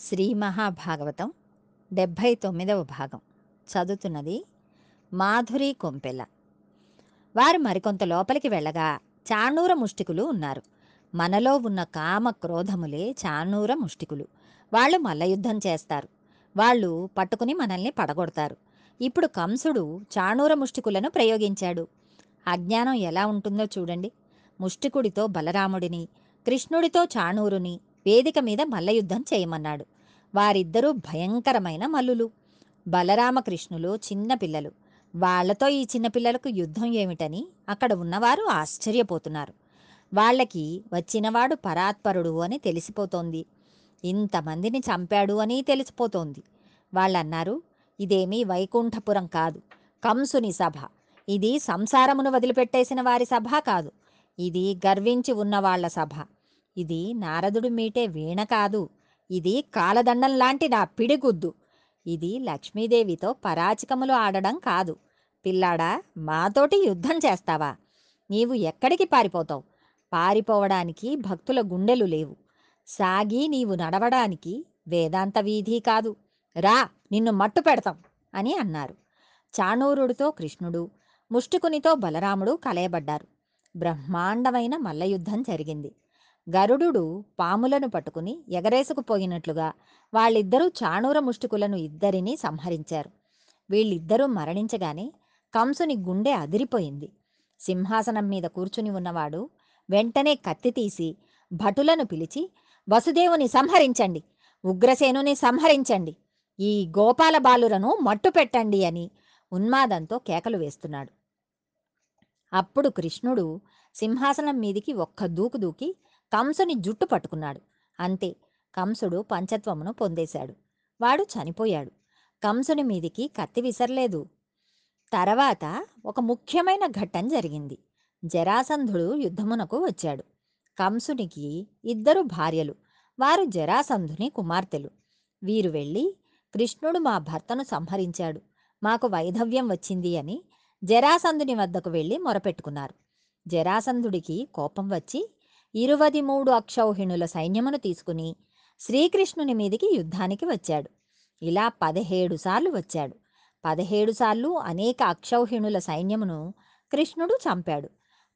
శ్రీ మహాభాగవతం డెబ్భై తొమ్మిదవ భాగం. చదువుతున్నది మాధురి కొంపెల వారు మరికొంత లోపలికి వెళ్ళగా చాణూర ముష్టికులు ఉన్నారు. మనలో ఉన్న కామ క్రోధములే చాణూర ముష్టికులు. వాళ్ళు మల్లయుద్ధం చేస్తారు. వాళ్ళు పట్టుకుని మనల్ని పడగొడతారు. ఇప్పుడు కంసుడు చాణూర ముష్టికులను ప్రయోగించాడు. అజ్ఞానం ఎలా ఉంటుందో చూడండి. ముష్టికుడితో బలరాముడిని కృష్ణుడితో చాణూరుని వేదిక మీద మల్లయుద్ధం చేయమన్నాడు. వారిద్దరూ భయంకరమైన మల్లులు. బలరామకృష్ణులు చిన్నపిల్లలు వాళ్ళతో ఈ చిన్నపిల్లలకు యుద్ధం ఏమిటని అక్కడ ఉన్నవారు ఆశ్చర్యపోతున్నారు. వాళ్ళకి వచ్చినవాడు పరాత్పరుడు అని తెలిసిపోతోంది. ఇంతమందిని చంపాడు అని తెలిసిపోతోంది. వాళ్ళన్నారు ఇదేమీ వైకుంఠపురం కాదు. కంసుని సభ. ఇది సంసారమును వదిలిపెట్టేసిన వారి సభ కాదు. ఇది గర్వించి ఉన్నవాళ్ళ సభ. ఇది నారదుడు మీటే వీణ కాదు. ఇది కాలదండం లాంటి నా పిడిగుద్దు. ఇది లక్ష్మీదేవితో పరాచికములు ఆడడం కాదు. పిల్లాడా మాతోటి యుద్ధం చేస్తావా? నీవు ఎక్కడికి పారిపోతావు? పారిపోవడానికి భక్తుల గుండెలు లేవు. సాగి నీవు నడవడానికి వేదాంత వీధి కాదు. రా నిన్ను మట్టు పెడతాం అని అన్నారు. చాణూరుడితో కృష్ణుడు ముష్టికునితో బలరాముడు కలయబడ్డారు. బ్రహ్మాండమైన మల్లయుద్ధం జరిగింది. గరుడు పాములను పట్టుకుని ఎగరేసుకుపోయినట్లుగా వాళ్ళిద్దరూ చాణూర ముష్టికులను ఇద్దరినీ సంహరించారు. వీళ్ళిద్దరూ మరణించగానే కంసుని గుండె అదిరిపోయింది. సింహాసనం మీద కూర్చుని ఉన్నవాడు వెంటనే కత్తి తీసి భటులను పిలిచి వసుదేవుని సంహరించండి ఉగ్రసేనుని సంహరించండి ఈ గోపాల బాలురను మట్టు పెట్టండి అని ఉన్మాదంతో కేకలు వేస్తున్నాడు. అప్పుడు కృష్ణుడు సింహాసనం మీదికి ఒక్క దూకు దూకి కంసుని జుట్టు పట్టుకున్నాడు. అంతే కంసుడు పంచత్వమును పొందేశాడు. వాడు చనిపోయాడు. కంసుని మీదికి కత్తి విసరలేదు. తర్వాత ఒక ముఖ్యమైన ఘట్టం జరిగింది. జరాసంధుడు యుద్ధమునకు వచ్చాడు. కంసునికి ఇద్దరు భార్యలు. వారు జరాసంధుని కుమార్తెలు. వీరు వెళ్ళి కృష్ణుడు మా భర్తను సంహరించాడు. మాకు వైధవ్యం వచ్చింది అని జరాసంధుని వద్దకు వెళ్ళి మొరపెట్టుకున్నారు. జరాసంధుడికి కోపం వచ్చి ఇరువది మూడు అక్షౌహిణుల సైన్యమును తీసుకుని శ్రీకృష్ణుని మీదికి యుద్ధానికి వచ్చాడు. ఇలా పదిహేడు సార్లు వచ్చాడు. పదిహేడు సార్లు అనేక అక్షౌహిణుల సైన్యమును కృష్ణుడు చంపాడు.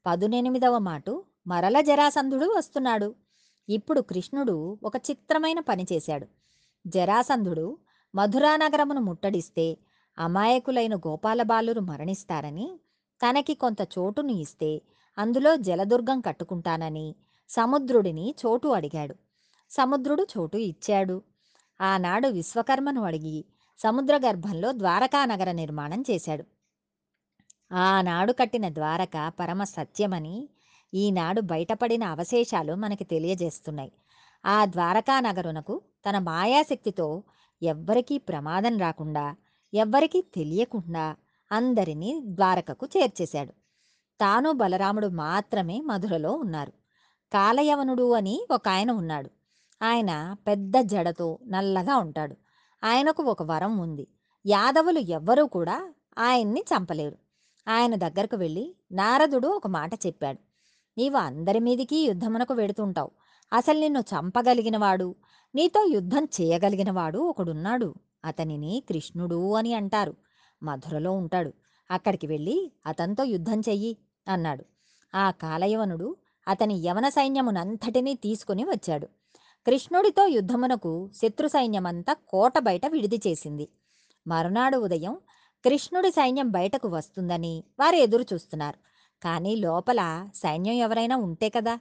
పదునెనిమిదవ మాటు మరల జరాసంధుడు వస్తున్నాడు. ఇప్పుడు కృష్ణుడు ఒక చిత్రమైన పని చేశాడు. జరాసంధుడు మధురానగరమును ముట్టడిస్తే అమాయకులైన గోపాలబాలురు మరణిస్తారని తనకి కొంత చోటును ఇస్తే అందులో జలదుర్గం కట్టుకుంటానని సముద్రుడిని చోటు అడిగాడు. సముద్రుడు చోటు ఇచ్చాడు. ఆనాడు విశ్వకర్మను అడిగి సముద్ర గర్భంలో ద్వారకా నగర నిర్మాణం చేశాడు. ఆనాడు కట్టిన ద్వారక పరమ సత్యమని ఈనాడు బయటపడిన అవశేషాలు మనకి తెలియజేస్తున్నాయి. ఆ ద్వారకా నగరునకు తన మాయాశక్తితో ఎవ్వరికీ ప్రమాదం రాకుండా ఎవ్వరికీ తెలియకుండా అందరినీ ద్వారకకు చేర్చేశాడు. తాను బలరాముడు మాత్రమే మధురలో ఉన్నారు. కాలయవనుడు అని ఒక ఆయన ఉన్నాడు. ఆయన పెద్ద జడతో నల్లగా ఉంటాడు. ఆయనకు ఒక వరం ఉంది. యాదవులు ఎవ్వరూ కూడా ఆయన్ని చంపలేరు. ఆయన దగ్గరకు వెళ్ళి నారదుడు ఒక మాట చెప్పాడు. నీవు అందరి మీదికి యుద్ధమునకు వెడుతుంటావు. అసలు నిన్ను చంపగలిగినవాడు నీతో యుద్ధం చేయగలిగినవాడు ఒకడున్నాడు. అతనిని కృష్ణుడు అని అంటారు. మధురలో ఉంటాడు. అక్కడికి వెళ్ళి అతనితో యుద్ధం చెయ్యి అన్నాడు. ఆ కాలయవనుడు అతని యవన సైన్యమునంతటినీ తీసుకుని వచ్చాడు. కృష్ణుడితో యుద్ధమునకు శత్రు సైన్యమంతా కోట బయట విడిది చేసింది. మరునాడు ఉదయం కృష్ణుడి సైన్యం బయటకు వస్తుందని వారు ఎదురు చూస్తున్నారు. కానీ లోపల సైన్యం ఎవరైనా ఉంటే కదా?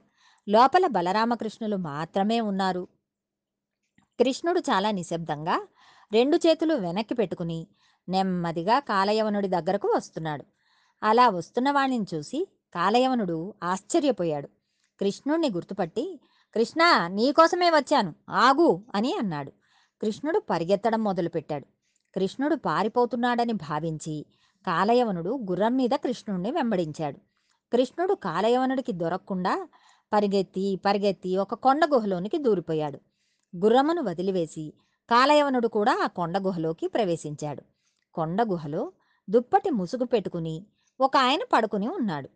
లోపల బలరామకృష్ణులు మాత్రమే ఉన్నారు. కృష్ణుడు చాలా నిశ్శబ్దంగా రెండు చేతులు వెనక్కి పెట్టుకుని నెమ్మదిగా కాలయవనుడి దగ్గరకు వస్తున్నాడు. అలా వస్తున్న వాణ్ణి చూసి కాలయవనుడు ఆశ్చర్యపోయాడు. కృష్ణుణ్ణి గుర్తుపట్టి కృష్ణ నీకోసమే వచ్చాను. ఆగు అని అన్నాడు. కృష్ణుడు పరిగెత్తడం మొదలుపెట్టాడు. కృష్ణుడు పారిపోతున్నాడని భావించి కాలయవనుడు గుర్రం మీద కృష్ణుణ్ణి వెంబడించాడు. కృష్ణుడు కాలయవనుడికి దొరకకుండా పరిగెత్తి పరిగెత్తి ఒక కొండ గుహలోనికి దూరిపోయాడు. గుర్రమును వదిలివేసి కాలయవనుడు కూడా ఆ కొండ గుహలోకి ప్రవేశించాడు. కొండ గుహలో దుప్పటి ముసుగు పెట్టుకుని ఒక ఆయన పడుకుని ఉన్నాడు.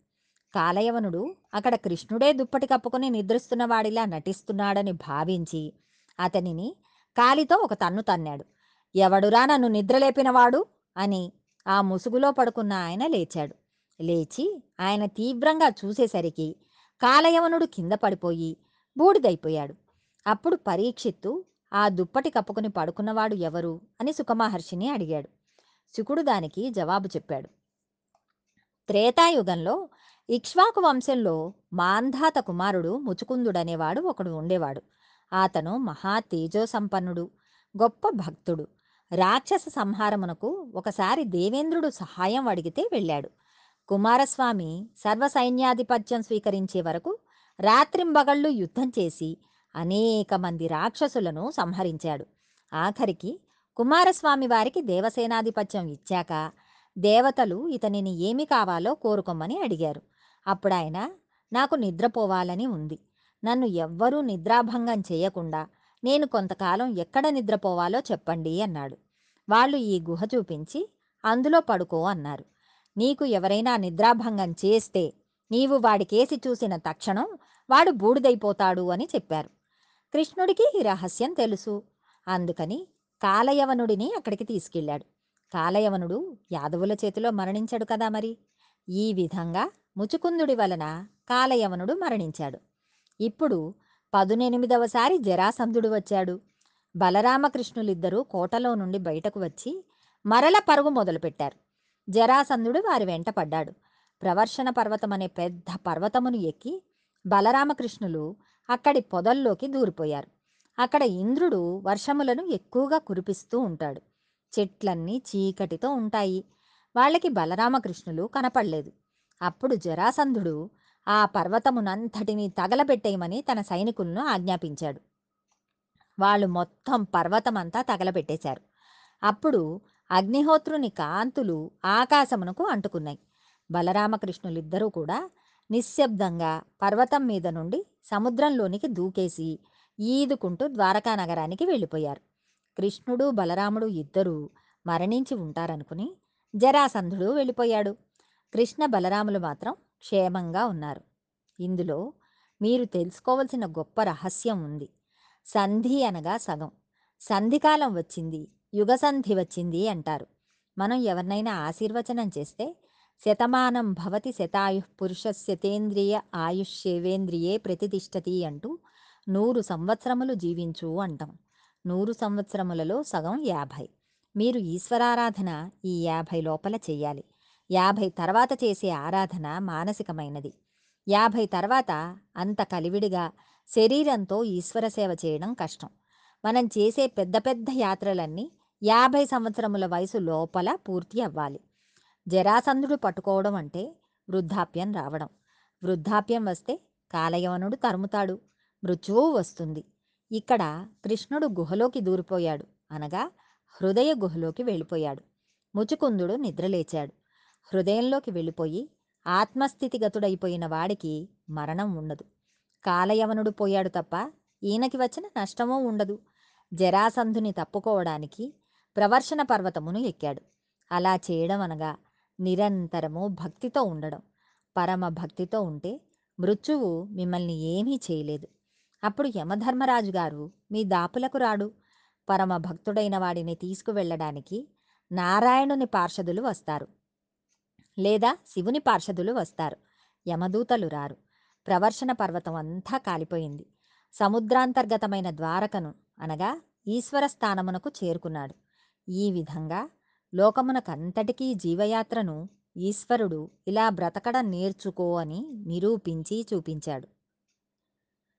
కాలయవనుడు అక్కడ కృష్ణుడే దుప్పటి కప్పుకుని నిద్రిస్తున్నవాడిలా నటిస్తున్నాడని భావించి అతనిని కాలితో ఒక తన్ను తన్నాడు. ఎవడురా నన్ను నిద్రలేపినవాడు? అని ఆ ముసుగులో పడుకున్న ఆయన లేచాడు. లేచి ఆయన తీవ్రంగా చూసేసరికి కాలయవనుడు కింద పడిపోయి బూడిదైపోయాడు. అప్పుడు పరీక్షిత్తు ఆ దుప్పటి కప్పుకుని పడుకున్నవాడు ఎవరు? అని సుఖమహర్షిని అడిగాడు. శుకుడు దానికి జవాబు చెప్పాడు. త్రేతాయుగంలో ఇక్ష్వాకు వంశంలో మాంధాత కుమారుడు ముచుకుందుడనేవాడు ఒకడు ఉండేవాడు. అతను మహా తేజోసంపన్నుడు గొప్ప భక్తుడు. రాక్షస సంహారమునకు ఒకసారి దేవేంద్రుడు సహాయం అడిగితే వెళ్ళాడు. కుమారస్వామి సర్వసైన్యాధిపత్యం స్వీకరించే వరకు రాత్రింబగళ్ళు యుద్ధం చేసి అనేక మంది రాక్షసులను సంహరించాడు. ఆఖరికి కుమారస్వామి వారికి దేవసేనాధిపత్యం ఇచ్చాక దేవతలు ఇతనిని ఏమి కావాలో కోరుకోమని అడిగారు. అప్పుడాయన నాకు నిద్రపోవాలని ఉంది. నన్ను ఎవ్వరూ నిద్రాభంగం చేయకుండా నేను కొంతకాలం ఎక్కడ నిద్రపోవాలో చెప్పండి అన్నాడు. వాళ్ళు ఈ గుహ చూపించి అందులో పడుకో అన్నారు. నీకు ఎవరైనా నిద్రాభంగం చేస్తే నీవు వాడికేసి చూసిన తక్షణం వాడు బూడిదైపోతాడు అని చెప్పారు. కృష్ణుడికి ఈ రహస్యం తెలుసు. అందుకని కాలయవనుడిని అక్కడికి తీసుకెళ్ళాడు. కాలయవనుడు యాదవుల చేతిలో మరణించాడు కదా మరి. ఈ విధంగా ముచుకుందుడి వలన కాలయవనుడు మరణించాడు. ఇప్పుడు పదునెనిమిదవసారి జరాసంధుడు వచ్చాడు. బలరామకృష్ణులిద్దరూ కోటలో నుండి బయటకు వచ్చి మరల పరుగు మొదలుపెట్టారు. జరాసంధుడు వారి వెంట పడ్డాడు. ప్రవర్షణ పర్వతం అనే పెద్ద పర్వతమును ఎక్కి బలరామకృష్ణులు అక్కడి పొదల్లోకి దూరిపోయారు. అక్కడ ఇంద్రుడు వర్షములను ఎక్కువగా కురిపిస్తూ ఉంటాడు. చెట్లన్నీ చీకటితో ఉంటాయి. వాళ్ళకి బలరామకృష్ణులు కనపడలేదు. అప్పుడు జరాసంధుడు ఆ పర్వతమునంతటిని తగలబెట్టేయమని తన సైనికులను ఆజ్ఞాపించాడు. వాళ్ళు మొత్తం పర్వతమంతా తగలబెట్టేశారు. అప్పుడు అగ్నిహోత్రుని కాంతులు ఆకాశమునకు అంటుకున్నాయి. బలరామకృష్ణులిద్దరూ కూడా నిశ్శబ్దంగా పర్వతం మీద నుండి సముద్రంలోనికి దూకేసి ఈదుకుంటూ ద్వారకా నగరానికి వెళ్ళిపోయారు. కృష్ణుడు బలరాముడు ఇద్దరూ మరణించి ఉంటారనుకుని జరాసంధుడు వెళ్ళిపోయాడు. కృష్ణ బలరాములు మాత్రం క్షేమంగా ఉన్నారు. ఇందులో మీరు తెలుసుకోవలసిన గొప్ప రహస్యం ఉంది. సంధి అనగా సగం. సంధికాలం వచ్చింది. యుగసంధి వచ్చింది అంటారు. మనం ఎవరినైనా ఆశీర్వచనం చేస్తే శతమానం భవతి శతాయు పురుషస్యతేంద్రియ ఆయుష్యేవేంద్రియే ప్రతిష్టతి అంటూ నూరు సంవత్సరములు జీవించు అంటాం. నూరు సంవత్సరములలో సగం యాభై. మీరు ఈశ్వరారాధన ఈ యాభై లోపల చెయ్యాలి యాభై తర్వాత చేసే ఆరాధన మానసికమైనది. యాభై తర్వాత అంత కలివిడిగా శరీరంతో ఈశ్వర సేవ చేయడం కష్టం. మనం చేసే పెద్ద పెద్ద యాత్రలన్నీ యాభై సంవత్సరముల వయసు లోపల పూర్తి అవ్వాలి. జరాసంధుడు పట్టుకోవడం అంటే వృద్ధాప్యం రావడం. వృద్ధాప్యం వస్తే కాలయవనుడు తరుముతాడు. మృత్యువు వస్తుంది. ఇక్కడ కృష్ణుడు గుహలోకి దూరిపోయాడు. అనగా హృదయ గుహలోకి వెళ్ళిపోయాడు. ముచుకుందుడు నిద్రలేచాడు. హృదయంలోకి వెళ్ళిపోయి ఆత్మస్థితిగతుడైపోయిన వాడికి మరణం ఉండదు. కాలయవనుడు పోయాడు తప్ప ఈయనకి వచ్చిన నష్టమూ ఉండదు. జరాసంధుని తప్పుకోవడానికి ప్రవర్షణ పర్వతమును ఎక్కాడు. అలా చేయడం అనగా నిరంతరము భక్తితో ఉండడం. పరమ భక్తితో ఉంటే మృత్యువు మిమ్మల్ని ఏమీ చేయలేదు. అప్పుడు యమధర్మరాజు గారు మీ దాపులకు రాడు. పరమ భక్తుడైన వాడిని తీసుకువెళ్ళడానికి నారాయణుని పార్షదులు వస్తారు. లేదా శివుని పార్షదులు వస్తారు. యమదూతలు రారు. ప్రవర్షణ పర్వతం అంతా కాలిపోయింది. సముద్రాంతర్గతమైన ద్వారకను అనగా ఈశ్వర స్థానమునకు చేరుకున్నాడు. ఈ విధంగా లోకమునకంతటికీ జీవయాత్రను ఈశ్వరుడు ఇలా బ్రతకడం నేర్చుకో అని నిరూపించి చూపించాడు.